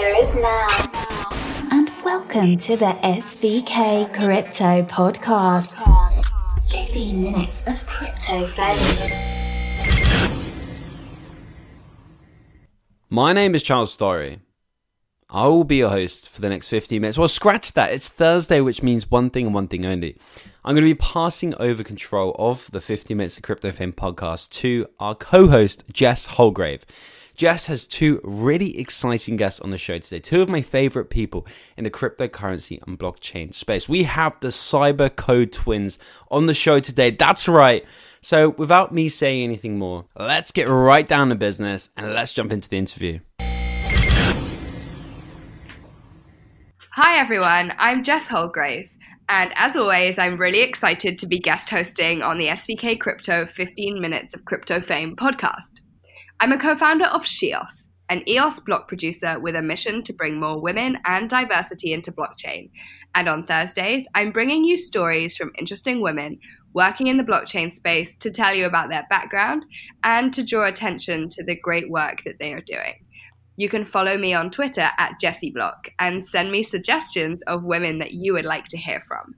future is now. And welcome to the SVK Crypto Podcast. 15 minutes of crypto fame. My name is Charles Storry. I will be your host for the next 15 minutes. Well, scratch that. It's Thursday, which means one thing and one thing only. I'm going to be passing over control of the 15 Minutes of Crypto Fame podcast to our co host, Jess Houlgrave. Jess has two really exciting guests on the show today. Two of my favorite people in the cryptocurrency and blockchain space. We have the Cybercode twins on the show today. That's right. So, without me saying anything more, let's get right down to business and let's jump into the interview. Hi, everyone. I'm Jess Houlgrave. And as always, I'm really excited to be guest hosting on the SVK Crypto 15 Minutes of Crypto Fame podcast. I'm a co founder of shEOS, an EOS block producer with a mission to bring more women and diversity into blockchain. And on Thursdays, I'm bringing you stories from interesting women working in the blockchain space to tell you about their background and to draw attention to the great work that they are doing you can follow me on Twitter at JessieBlock and send me suggestions of women that you would like to hear from.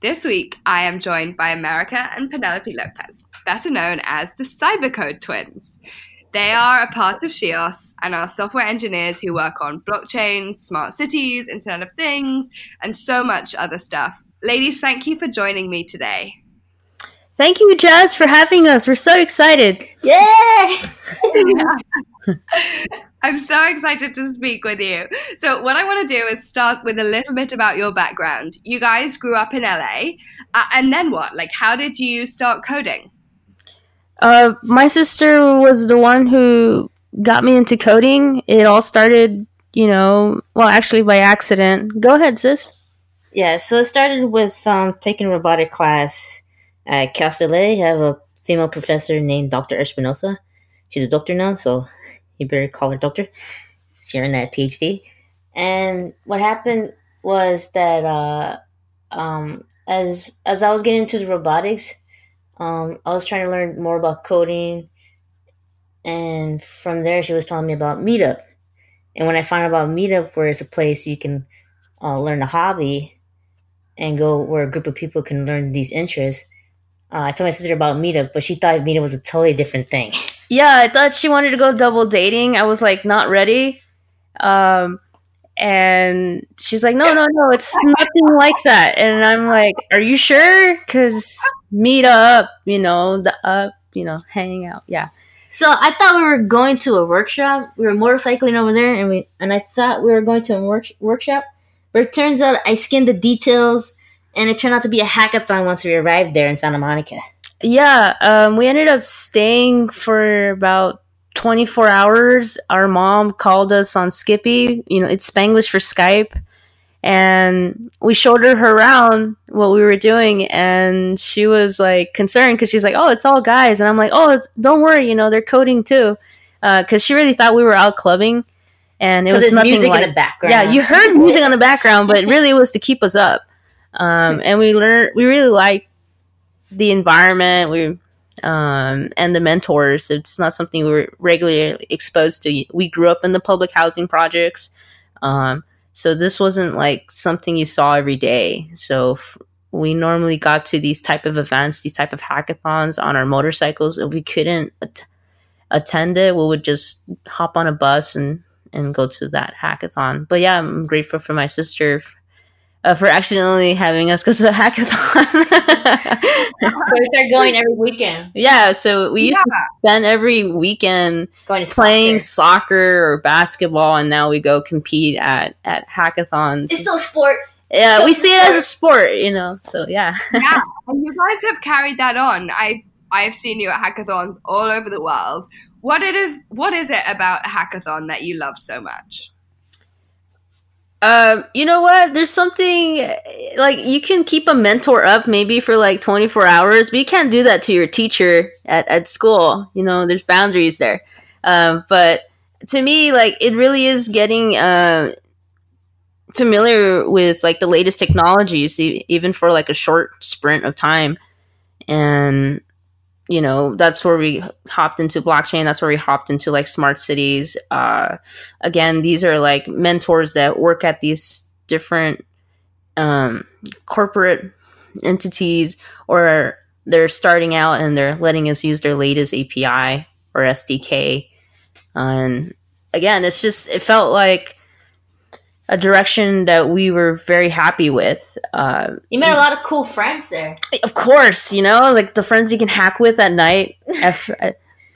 This week, I am joined by America and Penelope Lopez, better known as the Cybercode twins. They are a part of shEOS and are software engineers who work on blockchain, smart cities, Internet of Things, and so much other stuff. Ladies, thank you for joining me today. Thank you, Jazz, for having us. We're so excited. Yay! I'm so excited to speak with you. So, what I want to do is start with a little bit about your background. You guys grew up in LA, uh, and then what? Like, how did you start coding? Uh, my sister was the one who got me into coding. It all started, you know, well, actually by accident. Go ahead, sis. Yeah, so it started with um, taking a robotic class at Cal I have a female professor named Dr. Espinosa. She's a doctor now, so you better call her doctor. She earned that PhD. And what happened was that uh, um, as as I was getting into the robotics, um, I was trying to learn more about coding, and from there she was telling me about Meetup. And when I found out about Meetup, where it's a place you can uh, learn a hobby and go where a group of people can learn these interests, uh, I told my sister about Meetup, but she thought Meetup was a totally different thing. Yeah, I thought she wanted to go double dating. I was like, not ready. Um, and she's like, no, no, no, it's nothing like that. And I'm like, are you sure? Because meet up, you know, the up, you know, hanging out. Yeah. So I thought we were going to a workshop. We were motorcycling over there, and we and I thought we were going to a work, workshop. But it turns out I skimmed the details and it turned out to be a hackathon once we arrived there in Santa Monica. Yeah, um, we ended up staying for about 24 hours. Our mom called us on Skippy, you know, it's Spanglish for Skype. And we showed her around what we were doing, and she was like concerned because she's like, "Oh, it's all guys," and I'm like, "Oh, it's, don't worry, you know, they're coding too," because uh, she really thought we were out clubbing, and it was nothing music like, in the background. Yeah, you heard music on the background, but really it was to keep us up um, and we learned we really like the environment we um, and the mentors. It's not something we are regularly exposed to. We grew up in the public housing projects, um, so this wasn't like something you saw every day. So f- we normally got to these type of events, these type of hackathons on our motorcycles. If we couldn't at- attend it, we would just hop on a bus and and go to that hackathon. But yeah, I'm grateful for my sister uh, for accidentally having us go to a hackathon. so we started going every weekend. Yeah, so we used yeah. to spend every weekend going to playing soccer. soccer. or basketball, and now we go compete at at hackathons. It's still a sport. Yeah, we see it as a sport, you know. So yeah. yeah, and you guys have carried that on. I I've seen you at hackathons all over the world. What it is? What is it about hackathon that you love so much? Um, you know what? There's something like you can keep a mentor up maybe for like 24 hours, but you can't do that to your teacher at, at school. You know, there's boundaries there. Um, but to me, like it really is getting uh, familiar with like the latest technologies, even for like a short sprint of time. And you know that's where we hopped into blockchain that's where we hopped into like smart cities. Uh, again these are like mentors that work at these different um, corporate entities or they're starting out and they're letting us use their latest api or sdk and again it's just it felt like a direction that we were very happy with uh, You met a lot of cool friends there. of course, you know, like the friends you can hack with at night. If,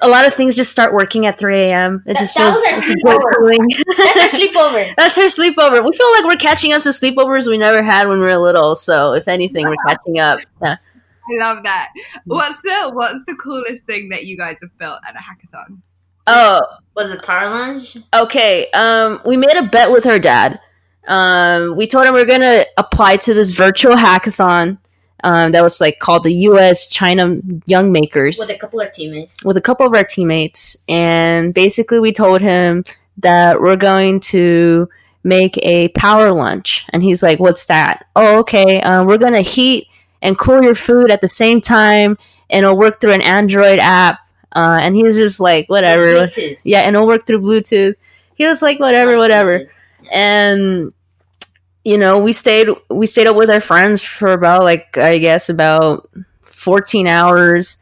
a lot of things just start working at 3 a.m. It That- just that feels was our it's a sleepover. good feeling. That's our sleepover. That's her sleepover. We feel like we're catching up to sleepovers we never had when we were little. So if anything, we're catching up. Yeah. I love that. What's the what's the coolest thing that you guys have built at a hackathon? Oh, Was it Power Lunch? okay. Um, we made a bet with her dad. Um, we told him we are gonna apply to this virtual hackathon. Um, that was like called the U.S. China Young Makers. With a couple of our teammates. with a couple of our teammates and basically we told him that we're going to make a power lunch and he's like what's that oh okay uh, we're going to heat and cool your food at the same time and it'll work through an android app uh, and he was just like whatever. Bluetooth. yeah and it'll work through bluetooth. He was like whatever whatever. And you know we stayed we stayed up with our friends for about like i guess about 14 hours.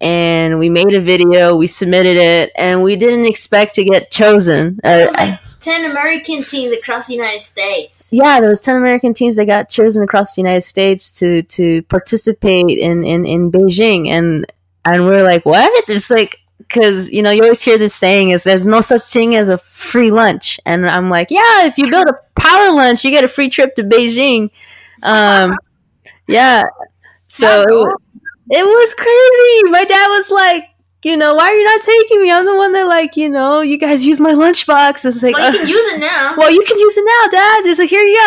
And we made a video we submitted it and we didn't expect to get chosen. Uh, like 10 American teams across the United States. yeah there was 10 american teams that got chosen across the united states to to participate in in, in beijing. And and we're like what? It's like because you know you always hear this saying is there's no such thing as a free lunch. And i'm like yeah if you build a power lunch you get a free trip to beijing. Um yeah. So it, it was crazy. My dad was like you know why are you not taking me? I'm the one that like you know you guys use my lunchbox. It's like Well, you uh, can use it now. well, you can use it now, Dad. It's like, here you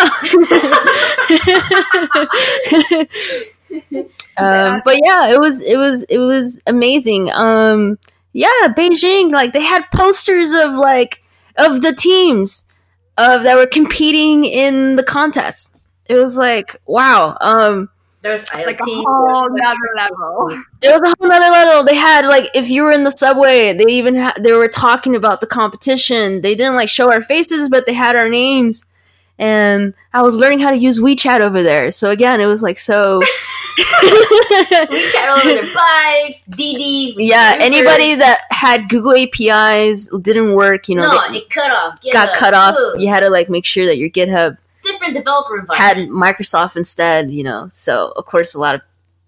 go. um, but yeah, it was it was it was amazing. Um, yeah, Beijing, like they had posters of like of the teams of that were competing in the contest. It was like, wow. Um, There's IoT. Like a whole nother level. it was a whole nother level. They had like if you were in the subway, they even ha- they were talking about the competition. They didn't like show our faces, but they had our names. And I was learning how to use WeChat over there. So again, it was like so. we chat over their bikes, Didi. yeah, Uber. anybody that had Google APIs didn't work. You know, no, they it cut off. Get got cut off. Ooh. You had to like make sure that your GitHub Different developer had. Microsoft instead, you know. So of course, a lot of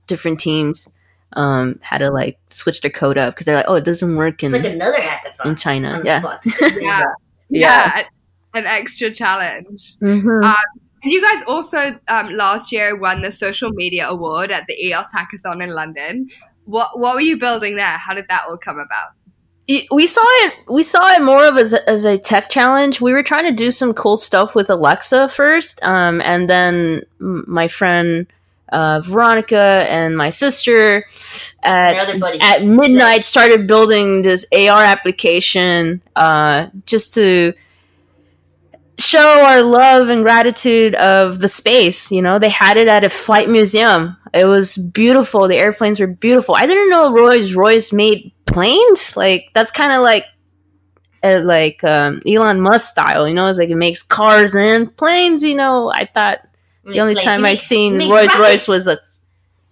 different teams um, had to like switch their code up because they're like, oh, it doesn't work in it's like another hackathon. in China. Yeah. Yeah. Yeah. Yeah. An extra challenge. Mhm. Uh, And you guys also um, last year won the social media award at the EOS Hackathon in London. What what were you building there? How did that all come about? We saw it. We saw it more of as a, as a tech challenge. We were trying to do some cool stuff with Alexa first, um, and then my friend uh, Veronica and my sister at at midnight started building this AR application uh, just to show our love and gratitude of the space. You know, they had it at a flight museum. It was beautiful. The airplanes were beautiful. I didn't know Rolls Royce made planes. Like that's kind of like. Uh, like um, Elon Musk style, you know, it's like it makes cars and planes. You know, I thought the only Like, time I seen Rolls Royce was a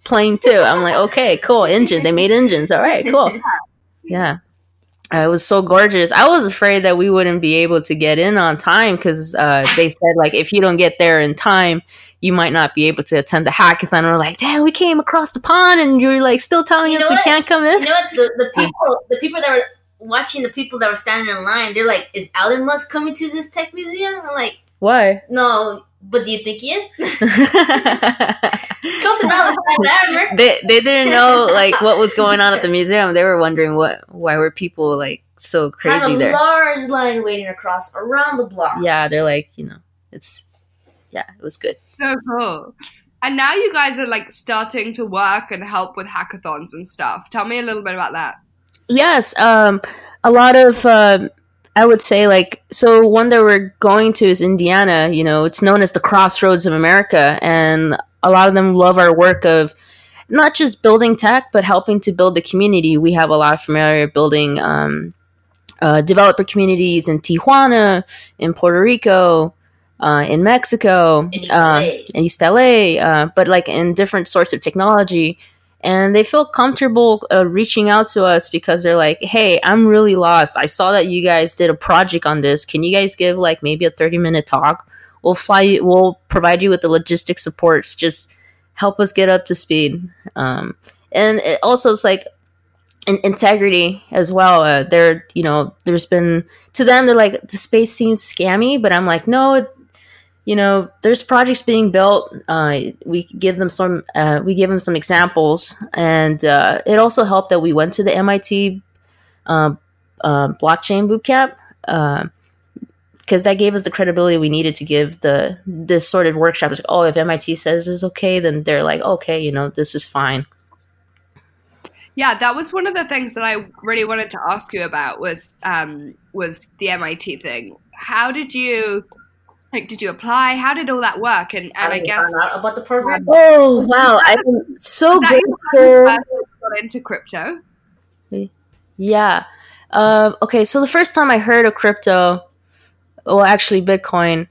plane too. I'm like, okay, cool, engine. They made engines. All right, cool. Yeah, it was so gorgeous. I was afraid that we wouldn't be able to get in on time because uh, they said like if you don't get there in time, you might not be able to attend the hackathon. We're like, damn, we came across the pond, and you're like still telling You us we can't come in. You know what? The, the people, the people that were watching, the people that were standing in line, they're like, "Is Elon Musk coming to this tech museum?" I'm like, Why? "No, but do you think he is?" Close enough. It's not remember? they they didn't know like what was going on at the museum. They were wondering what why were people like so Had crazy a there. large line waiting across around the block. yeah, they're like, you know, it's yeah, it was good. So cool. And now you guys are like starting to work and help with hackathons and stuff. Tell me a little bit about that. Yes, um, a lot of um I would say like so one that we're going to is Indiana. You know, it's known as the crossroads of America, and a lot of them love our work of not just building tech, but helping to build the community. We have a lot of familiarity building um, uh, developer communities in Tijuana, in Puerto Rico, uh, in Mexico, In East uh, LA. in East LA, uh, but like in different sorts of technology. And they feel comfortable uh, reaching out to us because they're like, hey, I'm really lost. I saw that you guys did a project on this. Can you guys give like maybe a 30 minute talk? We'll fly you, we'll provide you with the logistic supports. Just help us get up to speed. Um, and it also, it's like in- integrity as well. Uh, there, you know, there's been to them, they're like, the space seems scammy, but I'm like, no, it, you know, there's projects being built. Uh, we give them some, uh, we give them some examples, and uh, it also helped that we went to the MIT uh, uh, blockchain bootcamp because that gave us the credibility we needed to give the this sort of workshop. It's like, oh, if MIT says it's okay, then they're like, okay, you know, this is fine. Yeah, that was one of the things that I really wanted to ask you about was um, was the MIT thing. How did you like? Did you apply? How did all that work? And and I you guess out about the program. Oh wow, I'm so Is grateful. first time you got into crypto. Yeah. Um, okay, so the first time I heard of crypto, well, actually Bitcoin,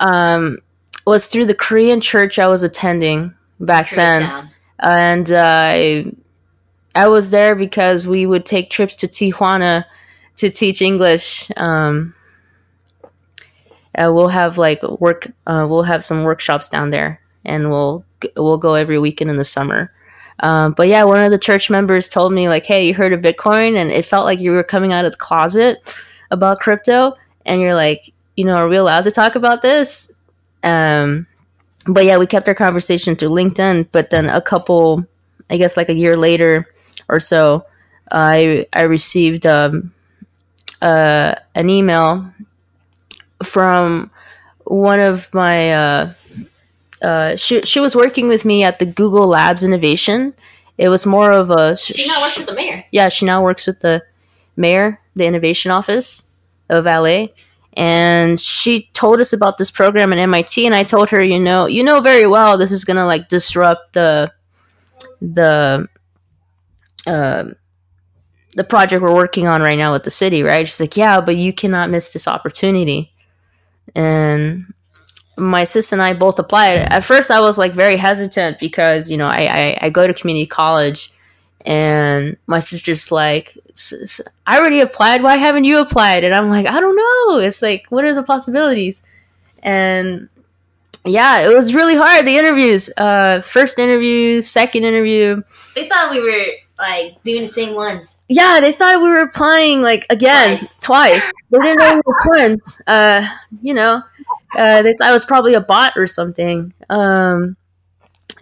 um, was through the Korean church I was attending back then, Koreatown. and uh, I, I was there because we would take trips to Tijuana to teach English. Um, uh, we'll have like work. Uh, we'll have some workshops down there, and we'll we'll go every weekend in the summer. Um, but yeah, one of the church members told me like, "Hey, you heard of Bitcoin?" And it felt like you were coming out of the closet about crypto, and you're like, you know, are we allowed to talk about this? Um, but yeah, we kept our conversation through LinkedIn. But then a couple, I guess, like a year later or so, I I received um, uh, an email from one of my. Uh, uh, she she was working with me at the Google Labs Innovation. It was more of a She now works with the mayor. yeah, she now works with the mayor, the innovation office of LA. And she told us about this program at MIT, and I told her, you know, you know very well this is gonna like disrupt the the uh, the project we're working on right now with the city, right? She's like, yeah, but you cannot miss this opportunity. And my sis and I both applied. At first, I was like very hesitant because you know I I, I go to community college, and my sister's like, "S- s- I already applied. Why haven't you applied? And I'm like, I don't know. It's like, what are the possibilities? And yeah, it was really hard. The interviews, uh, first interview, second interview. They thought we were like doing the same ones. Yeah, they thought we were applying like again Twice. twice. They didn't know we were twins. Uh, you know, uh, they thought it was probably a bot or something. Um,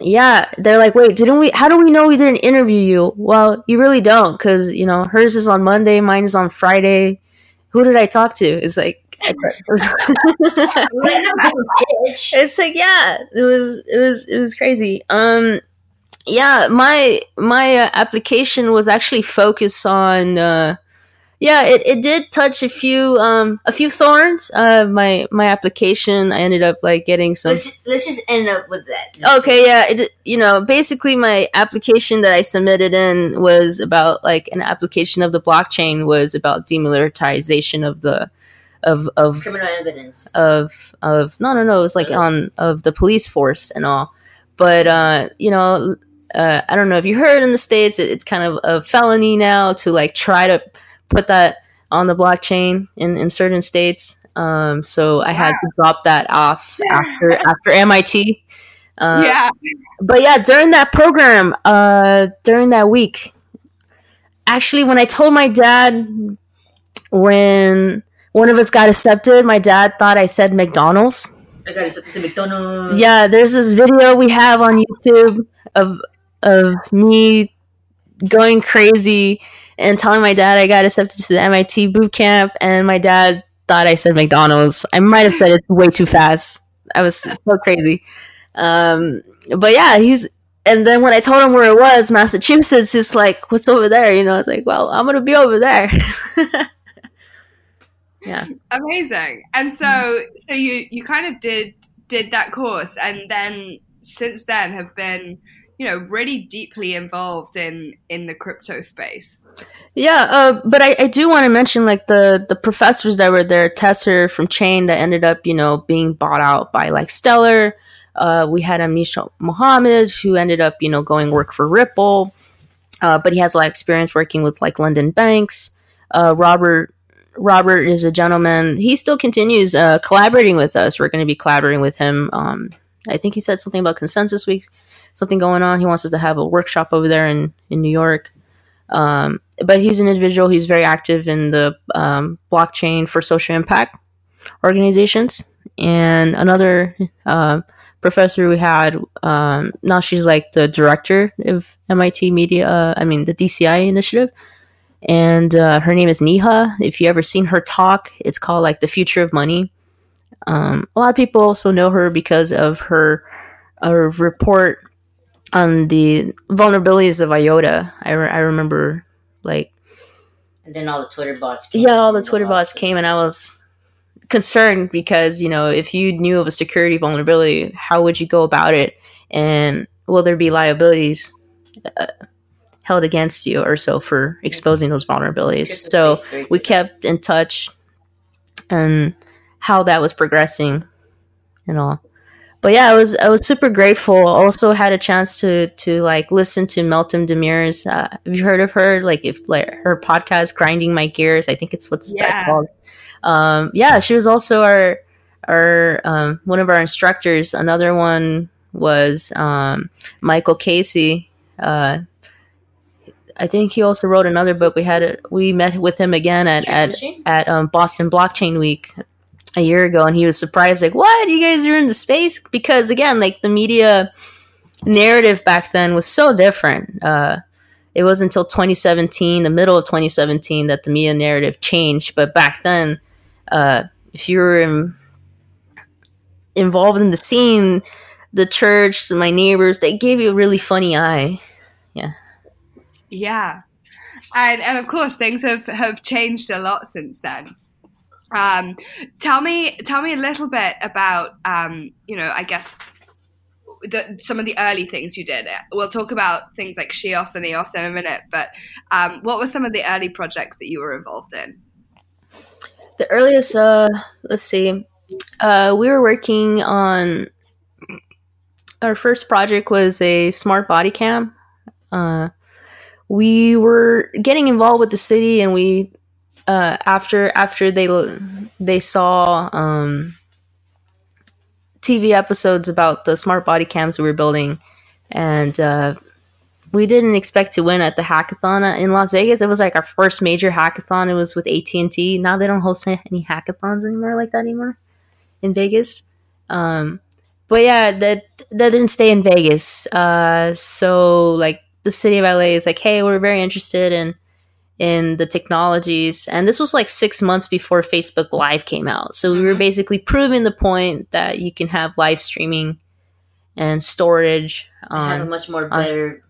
yeah, they're like, wait, didn't we? How do we know we didn't interview you? Well, you really don't, because you know hers is on Monday, mine is on Friday. Who did I talk to? It's like. It's like yeah it was it was it was crazy um yeah my my uh, application was actually focused on uh yeah it, it did touch a few um a few thorns uh my my application i ended up like getting some Let's just, let's just end up with that. okay yeah it, you know basically my application that i submitted in was about like an application of the blockchain was about demilitarization of the of of Criminal evidence. of of no no no it was like Really? on of the police force and all but uh you know uh i don't know if you heard in the states it, it's kind of a felony now to like try to put that on the blockchain in in certain states um so i had to drop that off after after mit uh, yeah. but yeah, during that program, uh, during that week, actually, when I told my dad when one of us got accepted, my dad thought I said McDonald's. I got accepted to McDonald's. Yeah, there's this video we have on YouTube of of me going crazy and telling my dad I got accepted to the MIT boot camp, and my dad thought I said McDonald's. I might have said it way too fast. I was so crazy. Um, but yeah, he's and then when I told him where it was, Massachusetts, he's like, "What's over there?" You know, I was like, "Well, I'm gonna be over there." yeah. Amazing. And so so you you kind of did did that course and then since then have been you know, really deeply involved in in the crypto space. Yeah, uh, but I, I do want to mention like the the professors that were there, Tesser from Chain, that ended up you know being bought out by like Stellar. Uh, we had Amish Mohammed, who ended up you know going work for Ripple, uh, but he has a lot of experience working with like London banks. Uh, Robert Robert is a gentleman. He still continues uh, collaborating with us. We're going to be collaborating with him. Um, I think he said something about Consensus Week something going on. He wants us to have a workshop over there in, in New York. Um, but he's an individual. He's very active in the um, blockchain for social impact organizations. And another uh, professor we had, um, now she's like the director of MIT Media, uh, I mean, the DCI initiative. And uh, her name is Neha. If you ever seen her talk, it's called like The Future of Money. Um, a lot of people also know her because of her, her report on the vulnerabilities of IOTA. I, re- I remember like And then all the Twitter bots. Came yeah, all the Twitter bots came, and I was concerned because you know if you knew of a security vulnerability, how would you go about it, and will there be liabilities uh, held against you or so for exposing those vulnerabilities? So space is very we kept in touch and how that was progressing and all. But yeah, I was I was super grateful. Also had a chance to to like listen to Meltem Demirors. Uh, have you heard of her? Like if like her podcast, "Grinding My Gears," I think it's what's that called. Um, yeah, she was also our our um, one of our instructors. Another one was um, Michael Casey. Uh, I think he also wrote another book. We had it. We met with him again at at Machine? at um, Boston Blockchain Week a year ago, and he was surprised, like, "What? You guys are into space?" Because again, like the media narrative back then was so different. Uh, it wasn't until 2017, the middle of 2017, that the media narrative changed. But back then, uh, if you were in, involved in the scene, the church, my neighbors, they gave you a really funny eye. Yeah. Yeah. And and of course things have, have changed a lot since then. Um, tell me tell me a little bit about um, you know, I guess the, some of the early things you did. We'll talk about things like shEOS and EOS in a minute, but um, what were some of the early projects that you were involved in? The earliest, uh, let's see, uh, we were working on our first project was a smart body cam. Uh, we were getting involved with the city, and we uh, after after they they saw um, TV episodes about the smart body cams we were building, and uh, we didn't expect to win at the hackathon in Las Vegas. It was like our first major hackathon. It was with AT and T. Now they don't host any hackathons anymore like that anymore in Vegas. Um, but yeah, that that didn't stay in Vegas. Uh, so like the city of LA is like, hey, we're very interested in in the technologies, and this was like six months before Facebook Live came out. So we were Mhm. basically proving the point that you can have live streaming and storage. They have a much more on- better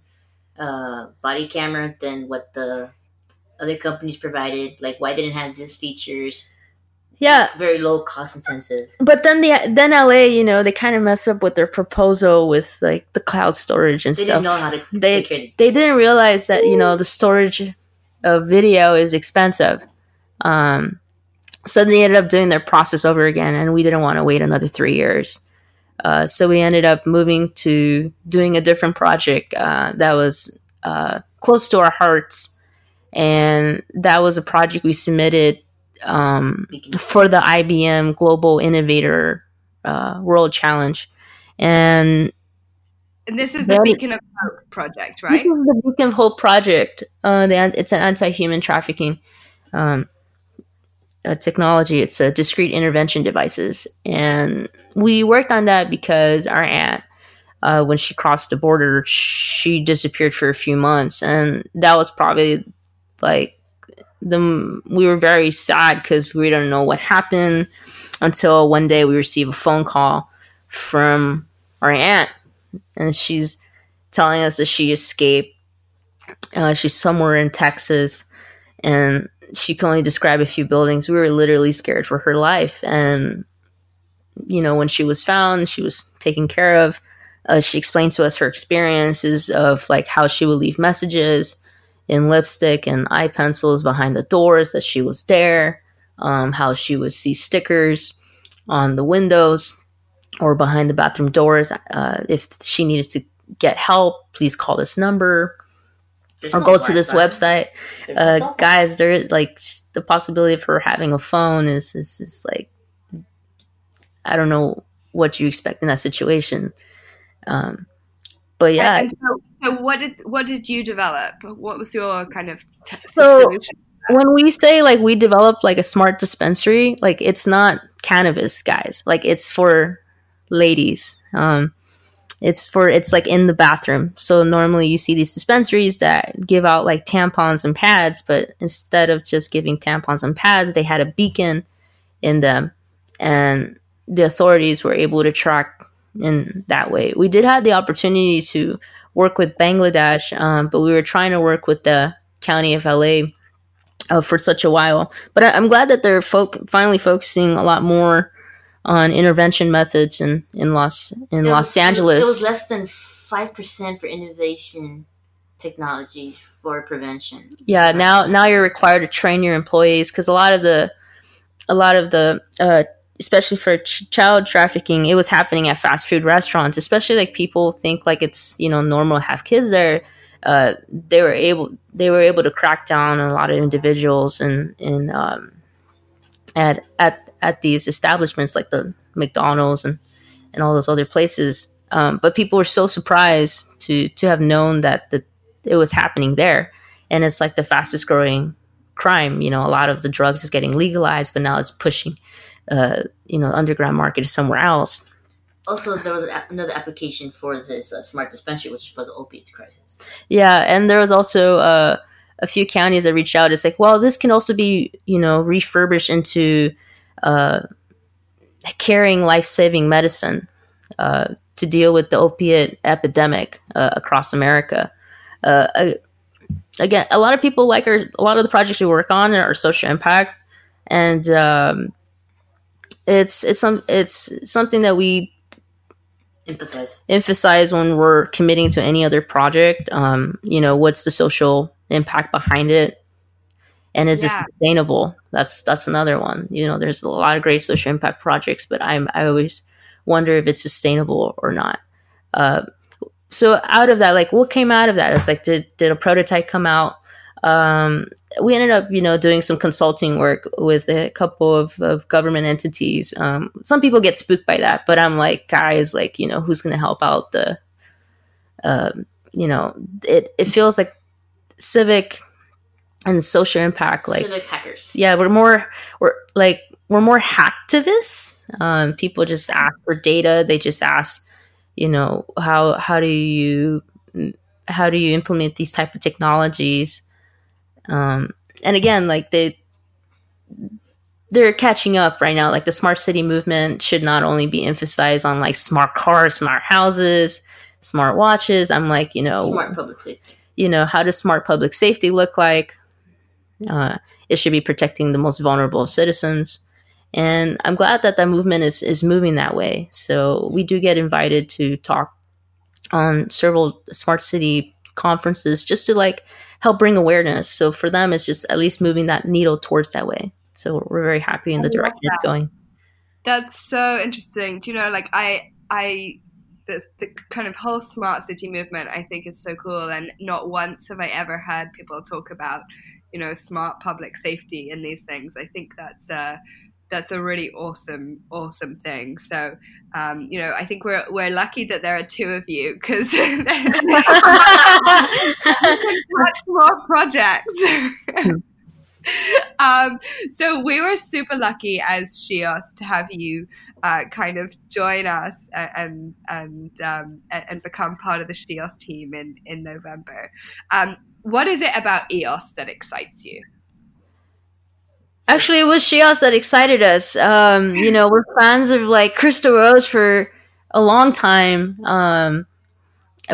uh, body camera than what the other companies provided. Like, why didn't have these features? yeah, Very low cost intensive. but then the then LA, you know, they kind of mess up with their proposal with like the cloud storage and They stuff. didn't know how to They- they didn't realize that you know the storage of video is expensive. Um, so they ended up doing their process over again and we didn't want to wait another three years. Uh, so we ended up moving to doing a different project uh, that was uh, close to our hearts. And that was a project we submitted um, for the ibm global innovator uh, world challenge. And And this is the Beacon of Hope project, right? This is the Beacon of Hope project. Uh, the, it's an anti-human trafficking um, uh, technology. It's a discrete intervention devices, and we worked on that because our aunt, uh, when she crossed the border, she disappeared for a few months, and that was probably like the we were very sad because we don't know what happened until one day we receive a phone call from our aunt, and she's telling us that she escaped. Uh, she's somewhere in Texas, and she can only describe a few buildings. We were literally scared for her life, and you know when she was found, she was taken care of. uh, she explained to us her experiences of like how she would leave messages in lipstick and eye pencils behind the doors that she was there, um, how she would see stickers on the windows or behind the bathroom doors. Uh, if she needed to get help, please call this number There's or no go to this Wi-Fi. website. There's no Uh, guys, there like the possibility of her having a phone is, is is like I don't know what you expect in that situation. Um, but yeah, And so, so what did what did you develop? What was your kind of t- So- solution? when we say like we developed like a smart dispensary like it's not cannabis guys like it's for ladies. Um it's for it's like in the bathroom. So normally you see these dispensaries that give out like tampons and pads but instead of just giving tampons and pads they had a beacon in them. And the authorities were able to track in that way. We did have the opportunity to work with bangladesh um, but we were trying to work with the county of la uh, for such a while. But I, I'm glad that they're folk finally focusing a lot more on intervention methods in in Los in It Los was- Angeles. It was less than five percent for innovation technology for prevention. yeah, now now you're required to train your employees because a lot of the a lot of the uh, especially for ch- child trafficking, it was happening at fast food restaurants. Especially like people think like it's you know normal to have kids there. Uh, they were able they were able to crack down on a lot of individuals and in um, at at at these establishments like the McDonald's and and all those other places. Um, but people were so surprised to to have known that the, it was happening there, and it's like the fastest growing crime. You know, a lot of the drugs is getting legalized, but now it's pushing, uh, you know, underground market somewhere else. Also, there was an, another application for this uh, smart dispensary, which is for the opiate crisis. Yeah, and there was also uh, a few counties that reached out. It's like, well, this can also be, you know, refurbished into uh, carrying life saving medicine uh, to deal with the opiate epidemic uh, across America. Uh, I- again, a lot of people like our a lot of the projects we work on are social impact, and um, it's it's some it's something that we Emphasize. emphasize when we're committing to any other project. Um, you know, what's the social impact behind it, and is it sustainable? That's that's another one. You know, there's a lot of great social impact projects, but I'm I always wonder if it's sustainable or not. Uh, so out of that, like, what came out of that? It's like, did did a prototype come out? Um, we ended up, you know, doing some consulting work with a couple of, of government entities. Um, some people get spooked by that, but I'm like, guys, like, you know, who's going to help out the, um, you know, it, it feels like civic and social impact, like, Civic hackers. yeah, we're more, we're like, we're more hacktivists. Um, people just ask for data. They just ask, you know, how, how do you, how do you implement these type of technologies? Um, and again, like they, they're catching up right now. Like the smart city movement should not only be emphasized on like smart cars, smart houses, smart watches. I'm like, you know, Smart public safety. you know, how does smart public safety look like? Uh, it should be protecting the most vulnerable of citizens. And I'm glad that that movement is, is moving that way. So we do get invited to talk on several smart city conferences just to like help bring awareness. So for them, it's just at least moving that needle towards that way. So we're very happy in the direction it's going. That's so interesting. Do you know, like I, I, the, the kind of whole smart city movement, I think is so cool. And not once have I ever heard people talk about, you know, smart public safety and these things. I think that's uh, that's a really awesome, awesome thing. So, um, you know, I think we're we're lucky that there are two of you because much more projects. um, so we were super lucky as shEOS to have you uh, kind of join us and and um, and become part of the shEOS team in in November. Um, what is it about EOS that excites you? Actually, it was shEOS that excited us. Um, you know, we're fans of like Crystal Rose for a long time. Um,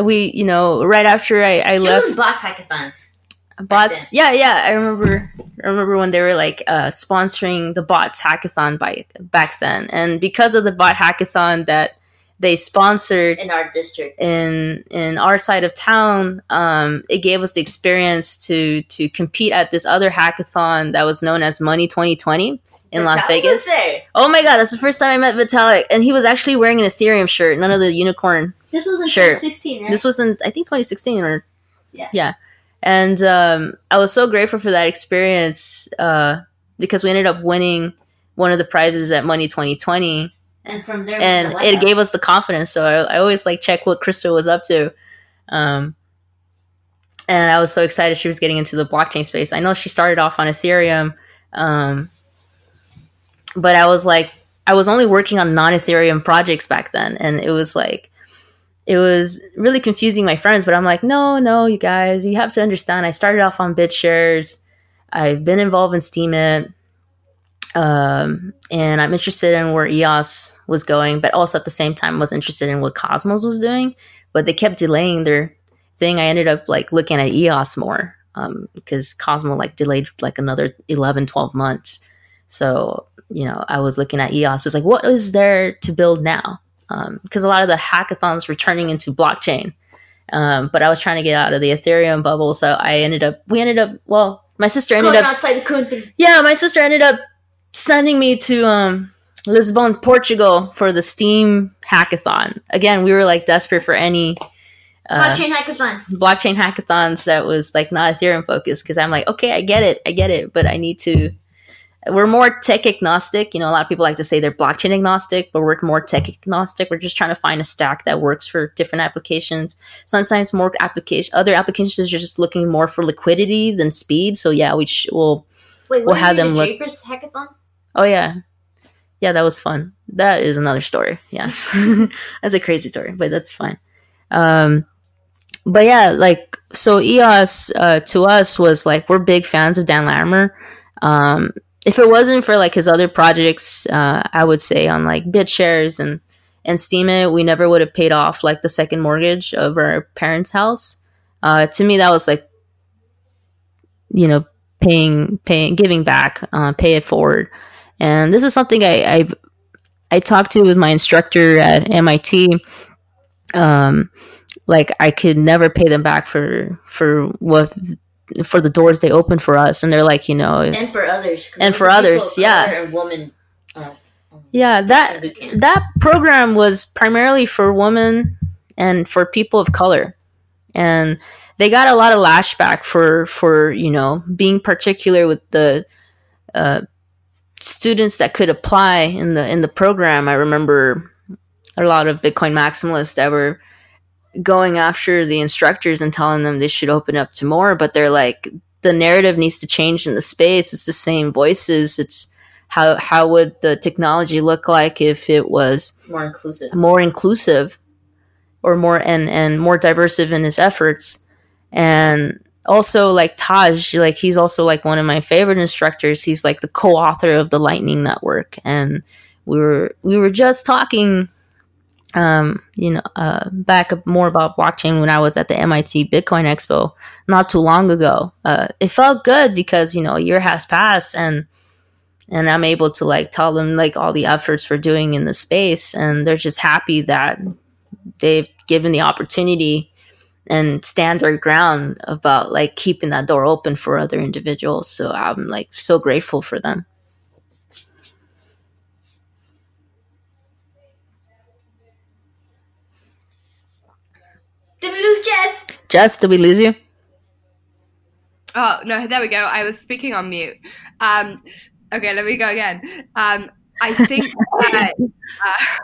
we, you know, right after I, I She left was bots hackathons. bots, yeah, yeah, I remember. I remember when they were like uh, sponsoring the bots hackathon by back then, and because of the bot hackathon that they sponsored in our district. in in our side of town um, it gave us the experience to to compete at this other hackathon that was known as money 2020 in las vegas oh my god that's the first time i met vitalik and he was actually wearing an ethereum shirt none of the unicorn This was in Sure. 2016, right? this was in i think 2016 or Yeah. yeah and um, i was so grateful for that experience uh, because we ended up winning one of the prizes at money 2020 and from there, and it gave us the confidence. So I, I always like check what Crystal was up to. Um, and I was so excited she was getting into the blockchain space. I know she started off on Ethereum, um, but I was like, I was only working on non Ethereum projects back then, and it was like, it was really confusing my friends. But I'm like, no, no, you guys, you have to understand. I started off on BitShares. I've been involved in Steemit um, and I'm interested in where EOS was going, but also at the same time was interested in what Cosmos was doing. But they kept delaying their thing. I ended up like looking at EOS more um, because Cosmo like delayed like another 11, 12 months. So you know, I was looking at EOS. It's like, what is there to build now? Because a lot of the hackathons were turning into blockchain. Um, but I was trying to get out of the Ethereum bubble, so I ended up. We ended up. Well, my sister ended Going up outside the country. yeah, my sister ended up sending me to um, Lisbon, Portugal for the Steem hackathon. Again, we were like desperate for any uh, Blockchain hackathons. blockchain hackathons that was like not Ethereum focused because I'm like, okay, I get it, I get it, but I need to. We're more tech agnostic. You know, a lot of people like to say they're blockchain agnostic, but we're more tech agnostic. We're just trying to find a stack that works for different applications. Sometimes more application, other applications are just looking more for liquidity than speed. So yeah, we sh- will Wait, We'll have them the look- hackathon? Oh yeah, yeah, that was fun. That is another story. Yeah, that's a crazy story, but that's fine. Um, but yeah, like so, EOS uh, to us was like we're big fans of Dan Larimer. Um, if it wasn't for like his other projects, uh, I would say on like BitShares and and Steemit, we never would have paid off like the second mortgage of our parents' house. Uh, to me, that was like, you know, paying, paying, giving back, uh, pay it forward. And this is something I, I, I talked to with my instructor at MIT. Um, like I could never pay them back for for what for the doors they opened for us, and they're like, you know, And for others, And for others, yeah. And. Uh, um, yeah, that that program was primarily for women and for people of color and they got a lot of lashback for for you know being particular with the uh, students that could apply in the in the program. I remember a lot of bitcoin maximalists that were going after the instructors and telling them they should open up to more but they're like the narrative needs to change in the space. It's the same voices. It's how how would the technology look like if it was more inclusive. more inclusive or more and and more diversive in his efforts? And also like Tadge like he's also like one of my favorite instructors. He's like the co-author of the lightning network. And we were we were just talking um you know uh back more about blockchain when i was at the mit bitcoin expo not too long ago. Uh it felt good because you know a year has passed and and i'm able to like tell them like all the efforts we're doing in the space. And they're just happy that they've given the opportunity and stand their ground about like keeping that door open for other individuals so i'm like so grateful for them Did we lose Jess? jess did we lose you Oh no, there we go. I was speaking on mute. Um, okay, let me go again. Um, I think that, uh,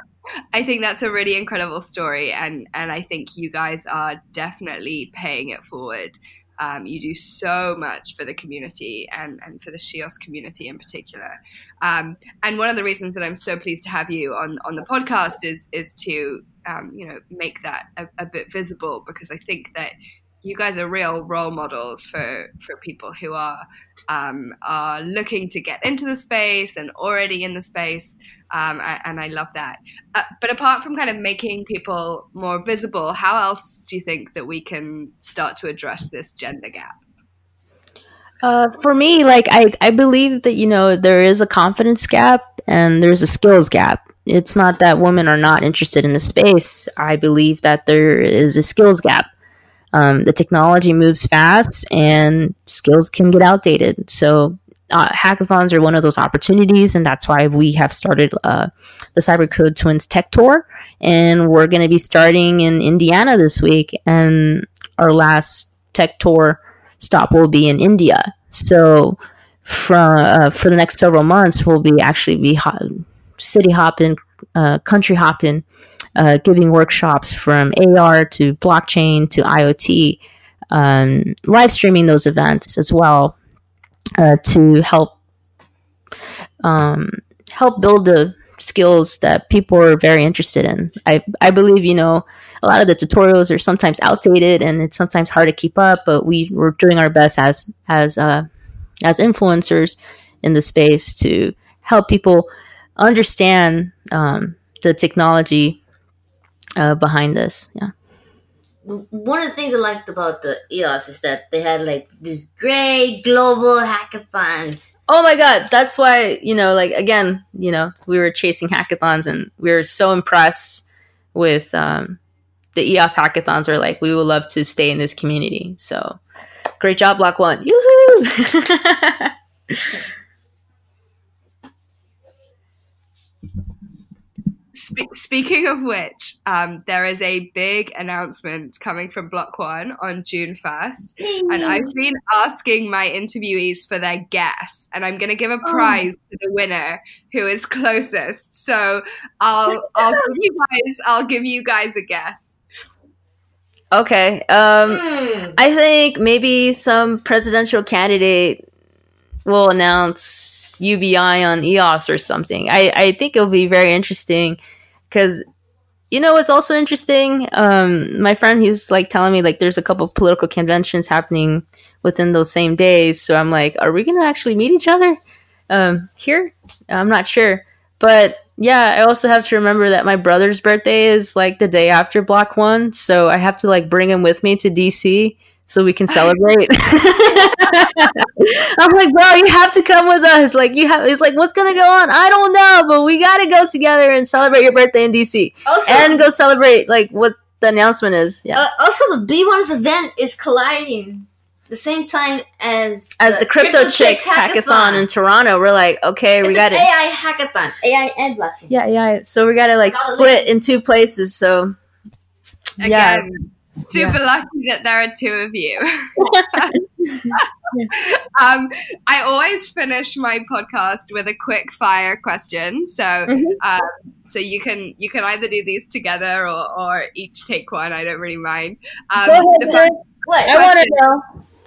I think that's a really incredible story, and and I think you guys are definitely paying it forward. Um, you do so much for the community and, and for the shEOS community in particular. Um, and one of the reasons that I'm so pleased to have you on, on the podcast is is to um, you know make that a, a bit visible because I think that you guys are real role models for for people who are um, are looking to get into the space and already in the space um, and I love that. Uh, but apart from kind of making people more visible, how else do you think that we can start to address this gender gap? Uh, for me, like I, I believe that you know there is a confidence gap and there's a skills gap. it's not that women are not interested in the space. I believe that there is a skills gap. Um, the technology moves fast and skills can get outdated. So, uh, hackathons are one of those opportunities, and that's why we have started uh, the Cybercode Twins Tech Tour. And we're going to be starting in Indiana this week, and our last tech tour stop will be in India. So, from uh, for the next several months, we'll be actually be ho- city hopping, uh, country hopping, uh, giving workshops from AR to blockchain to IoT, um, live streaming those events as well uh, to help um, help build the skills that people are very interested in. I I believe you know a lot of the tutorials are sometimes outdated and it's sometimes hard to keep up, but we we're doing our best as as uh, as influencers in the space to help people understand um, the technology uh, behind this. Yeah. One of the things I liked about the EOS is that they had like these great global hackathons. Oh my god, that's why, you know, like again, you know, we were chasing hackathons and we were so impressed with um, the EOS hackathons. We're like, we would love to stay in this community. So great job, Block One. Yoo-hoo! Spe- speaking of which, um, there is a big announcement coming from Block One on June 1st. And I've been asking my interviewees for their guess, and I'm going to give a prize to the winner who is closest. So I'll, I'll give you guys, I'll give you guys a guess. okay. Um, Hmm. I think maybe some presidential candidate will announce UBI on EOS or something. I, I think it'll be very interesting because you know what's also interesting. Um, my friend he's like telling me like there's a couple political conventions happening within those same days. So I'm like, are we gonna actually meet each other um, here? I'm not sure, but yeah, I also have to remember that my brother's birthday is like the day after Block One, so I have to like bring him with me to DC so we can celebrate. I'm like, bro, you have to come with us. Like, you have. He's like, what's gonna go on? I don't know, but we gotta go together and celebrate your birthday in DC Also, and go celebrate like what the announcement is. Yeah, uh, also the B1's event is colliding the same time as as the Crypto, Chicks hackathon. in Toronto, we're like, okay, we got an it. AI hackathon, AI and blockchain. Yeah, yeah. So we gotta like All the split in two places. So yeah, Again, super lucky that there are two of you. um, I always finish my podcast with a quick fire question. So, Mhm. um, so you can you can either do these together or, or each take one. I don't really mind. Um, Go ahead, the first- What? I want to know.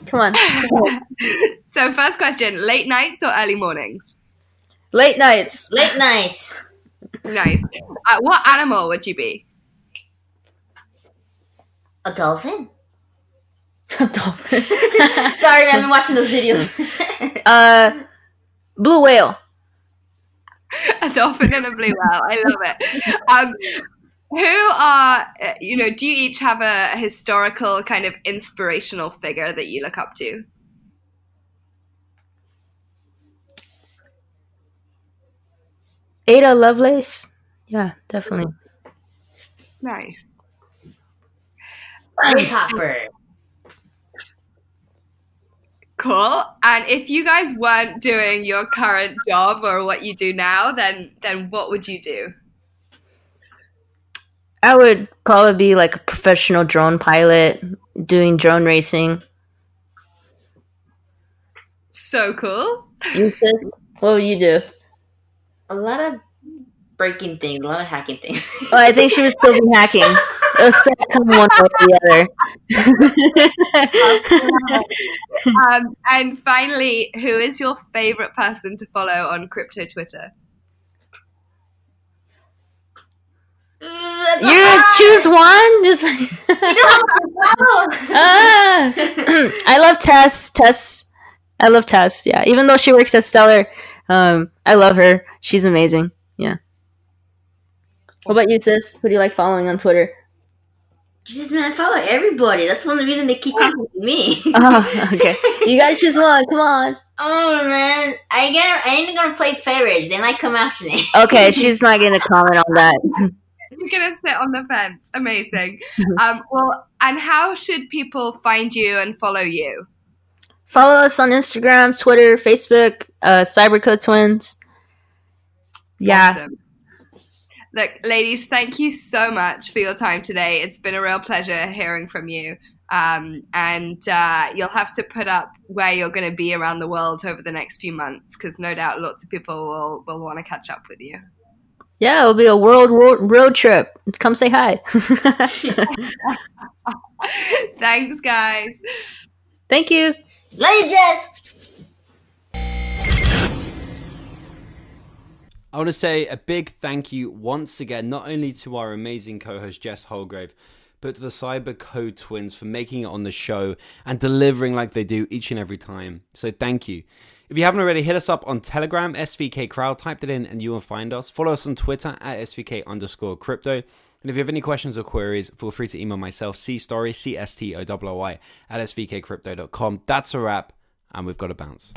Come on, so, first question: late nights or early mornings? late nights. Late nights. Nice. Uh, what animal would you be? A dolphin? A dolphin. Sorry, I've been watching those videos. uh, blue whale. a dolphin and a blue whale. I love it. Um, who are uh, you know? Do you each have a historical kind of inspirational figure that you look up to? Ada Lovelace. Yeah, definitely. Nice. James Hopper. Cool. And if you guys weren't doing your current job or what you do now, then then what would you do? I would probably be like a professional drone pilot doing drone racing. So cool. You? What would you do? A lot of breaking things, a lot of hacking things. Oh, I think she was still be hacking. It was still coming one way or the other. Um, and finally, who is your favorite person to follow on crypto Twitter? That's you hard. choose one. Just ah. I love Tess. Tess. I love Tess. Yeah, even though she works at Stellar, um, I love her. She's amazing. Yeah. What about you, sis? Who do you like following on Twitter? Jesus, man, I follow everybody. That's one of the reasons they keep coming to me. Oh, okay. You gotta choose one. Come on. oh man, I get. I ain't gonna play favorites. They might come after me. Okay, she's not going to comment on that. You're gonna sit on the fence. Amazing. um, well, and how should people find you and follow you? Follow us on Instagram, Twitter, Facebook, uh, Cybercode Twins. Yeah. Awesome. Look, ladies, thank you so much for your time today. It's been a real pleasure hearing from you. Um, and uh, you'll have to put up where you're going to be around the world over the next few months because no doubt lots of people will, will want to catch up with you. Yeah, it'll be a world road, road trip. Come say hi. Thanks, guys. Thank you. Love I want to say a big thank you once again, not only to our amazing co host Jess Houlgrave, but to the Cybercode Twins for making it on the show and delivering like they do each and every time. So thank you. If you haven't already, hit us up on Telegram, SVK Crowd, typed it in and you will find us. Follow us on Twitter at SVK underscore crypto. And if you have any questions or queries, feel free to email myself, C Storry, C S T O W Y, at svkcrypto.com. That's a wrap, and we've got to bounce.